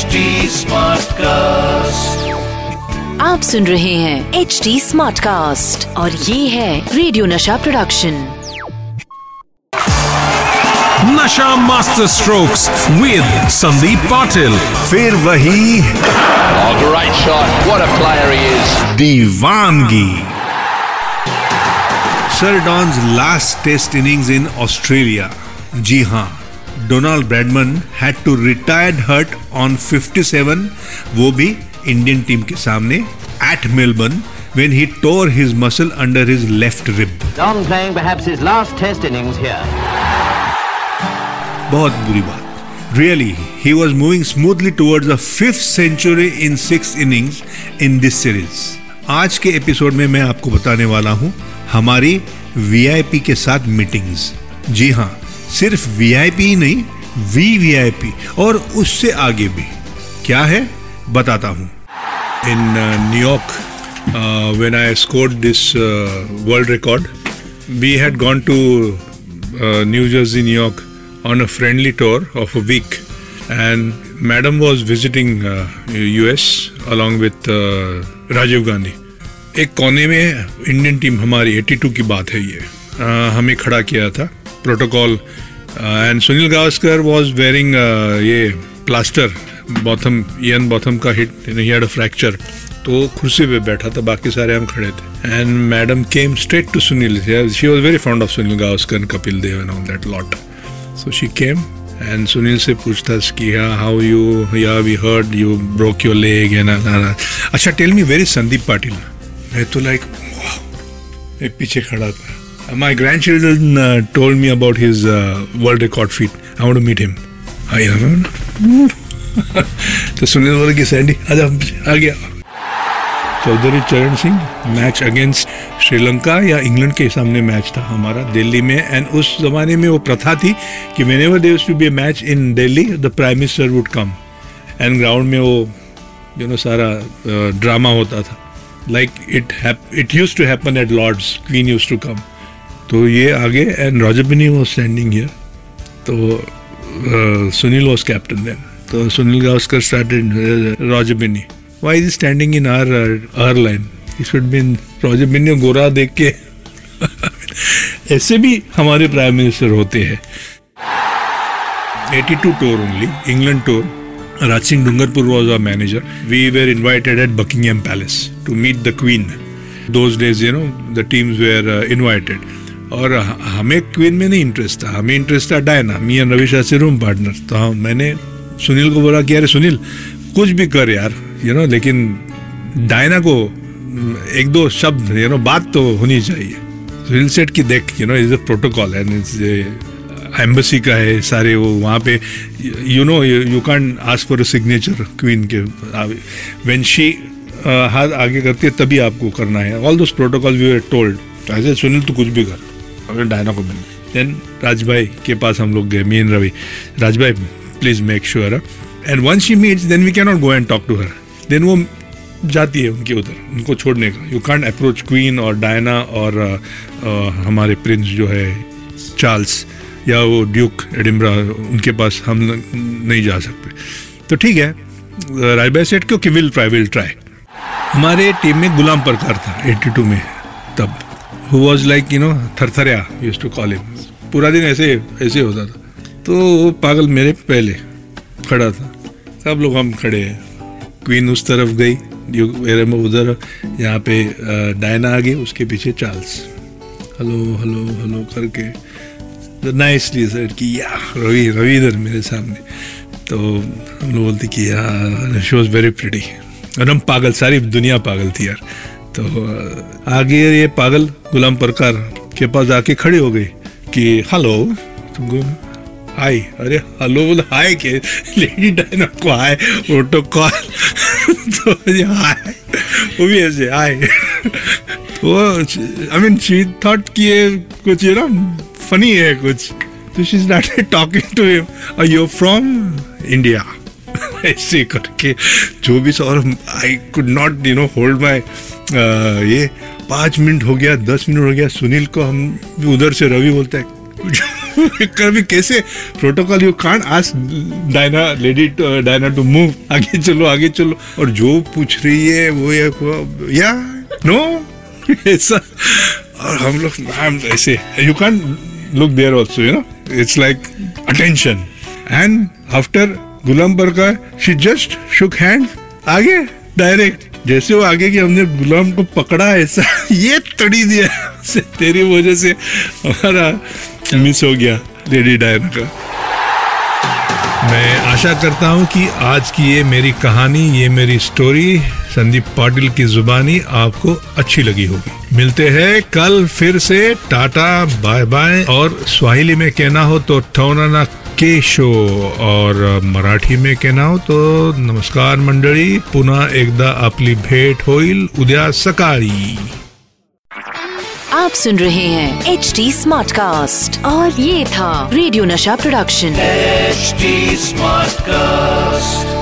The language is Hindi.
HD Smartcast. आप सुन रहे हैं एच डी स्मार्ट कास्ट और ये है Radio Nasha production Nasha master strokes with Sandeep Patil फिर वही Oh, great shot. What a player he is. दीवानगी Sir Don's last test innings in Australia जी हाँ Donald Bradman had to retired hurt on 57 वो भी इंडियन टीम के सामने at Melbourne when he tore his muscle under his left rib. Don playing perhaps his last test innings here. बहुत बुरी बात। Really he was moving smoothly towards the fifth century in six innings in this series आज के एपिसोड में मैं आपको बताने वाला हूँ हमारी वीआईपी के साथ मीटिंग्स जी हाँ सिर्फ़ वीआईपी नहीं वी वीवीआईपी और उससे आगे भी। क्या है? बताता हूँ। In New York when I scored this world record we had gone to New Jersey New York on a friendly tour of a week and madam was visiting U S along with Rajiv Gandhi एक कोने में इंडियन टीम हमारी 82 की बात है ये। आ, हमें खड़ा किया था। Protocol and Sunil Gavaskar was wearing ये प्लास्टर बॉथम इयन बॉथम का hit he had a fracture तो कुर्सी पे बैठा था, बाकी सारे हम खड़े थे। And madam came straight to Sunil she was very fond of Sunil Gavaskar Kapil Dev and all that lot so she came and Sunil से पूछता कि how you yeah we heard you broke your leg and अच्छा tell me very Sandeep Patil मैं तो लाइक मैं पीछे खड़ा था। My grand children told me about his world record feat I want to meet him I तो सुनील बोले कि सैंडी आजा आ गया चौधरी चरण सिंह मैच अगेंस्ट श्रीलंका या इंग्लैंड के सामने मैच था हमारा, दिल्ली में। एंड उस जमाने में वो प्रथा थी कि whenever there to be match in Delhi the prime minister would come and ground में वो यू नो सारा ड्रामा होता था। Like it it used to happen at Lord's queen used to come तो ये आगे and Roger Binny was standing here तो सुनील वॉज़ कैप्टन देन तो Sunil Gavaskar started why is he standing in our uh, our line? He should be in Roger गोरा देख के. ऐसे भी हमारे प्राइम मिनिस्टर होते हैं. 82 tour only England tour Raj Singh Dungarpur was our manager we were invited at Buckingham Palace to meet the queen those days you know the teams were invited और हमें क्वीन में नहीं इंटरेस्ट था। हमें इंटरेस्ट था Diana me and Ravi Shastri room partner तो हम, मैंने सुनील को बोला कि, अरे सुनील, कुछ भी कर यार यू नो लेकिन डायना को एक दो शब्द यू नो बात तो होनी चाहिए। सुनील सेट की देख you know is a protocol and embassy का है, सारे वो वहाँ पे you know you can ask for signature queen के व्हेन शी हाथ आगे करती है, तभी आपको करना है। All those protocol we are told ऐसे सुनील तो कुछ भी कर। अगर डायना को मिलना देन राजभाई के पास हम लोग गए me and Ravi Rajbhai please make sure and once she meets then we can not go and talk to her then वो जाती है उनके उधर उनको छोड़ने का। यू कैंट अप्रोच क्वीन और डायना और uh, uh, हमारे प्रिंस जो है चार्ल्स या वो ड्यूक एडिम्ब्रा उनके पास हम नहीं जा सकते। तो ठीक है राजभाई सेठ क्यों कि विल ट्राई विल ट्राई हमारे टीम में गुलाम प्रकार था 82 में तब। Who was like you know थरथरिया used to call him पूरा दिन ऐसे ऐसे होता था। तो वो पागल मेरे पहले खड़ा था। सब लोग हम खड़े हैं। क्वीन उस तरफ़ गई मेरे में उधर, यहाँ पे डायना आ गई, उसके पीछे चार्ल्स हेलो हेलो हेलो करके। नाइसली सर कि, या, रवि रवि इधर मेरे सामने। तो हम लोग बोलते कि, यार शी वॉज़ वेरी प्रिटी और हम पागल, सारी दुनिया पागल थी यार। तो आगे ये पागल गुलाम परकार के पास जाके खड़ी हो गई कि, हेलो। हाय। अरे, हेलो बोल, हाय के? लेडी डायना को हाय प्रोटोकॉल तो हाय, वो भी ऐसे, हाय। तो आई मीन शी थॉट कि ये कुछ यू ना फनी है कुछ। तो she is not talking to him are you from India ऐसे करके जो भी और I could not you know hold my ये पाँच मिनट हो गया, दस मिनट हो गया, सुनील को हम उधर से रवि बोलता है कभी कैसे? Protocol you can't ask Diana lady Diana to move आगे चलो आगे चलो। और जो पूछ रही है, वो ये या नो ऐसा। और हम लोग ऐसे you can't look there also you know it's like attention and after गुलाम बरका शी जस्ट शुक हैंड आगे डायरेक्ट जैसे वो आगे की हमने गुलाम को पकड़ा ऐसा। ये तड़ी दिया से तेरी वजह से हमारा मिस हो गया लेडी डायना का। मैं आशा करता हूँ कि आज की ये मेरी कहानी, ये मेरी स्टोरी संदीप पाटिल की जुबानी आपको अच्छी लगी होगी। मिलते हैं कल फिर से, टाटा बाय बाय और स्वाहिली में कहना हो तो ठौनाना के शो और मराठी में कहना हो तो नमस्कार मंडळी पुन्हा एकदा आपली भेट होईल उद्या सकाळी आप सुन रहे हैं एच डी स्मार्ट कास्ट और ये था radio Nasha production H smart Smartcast.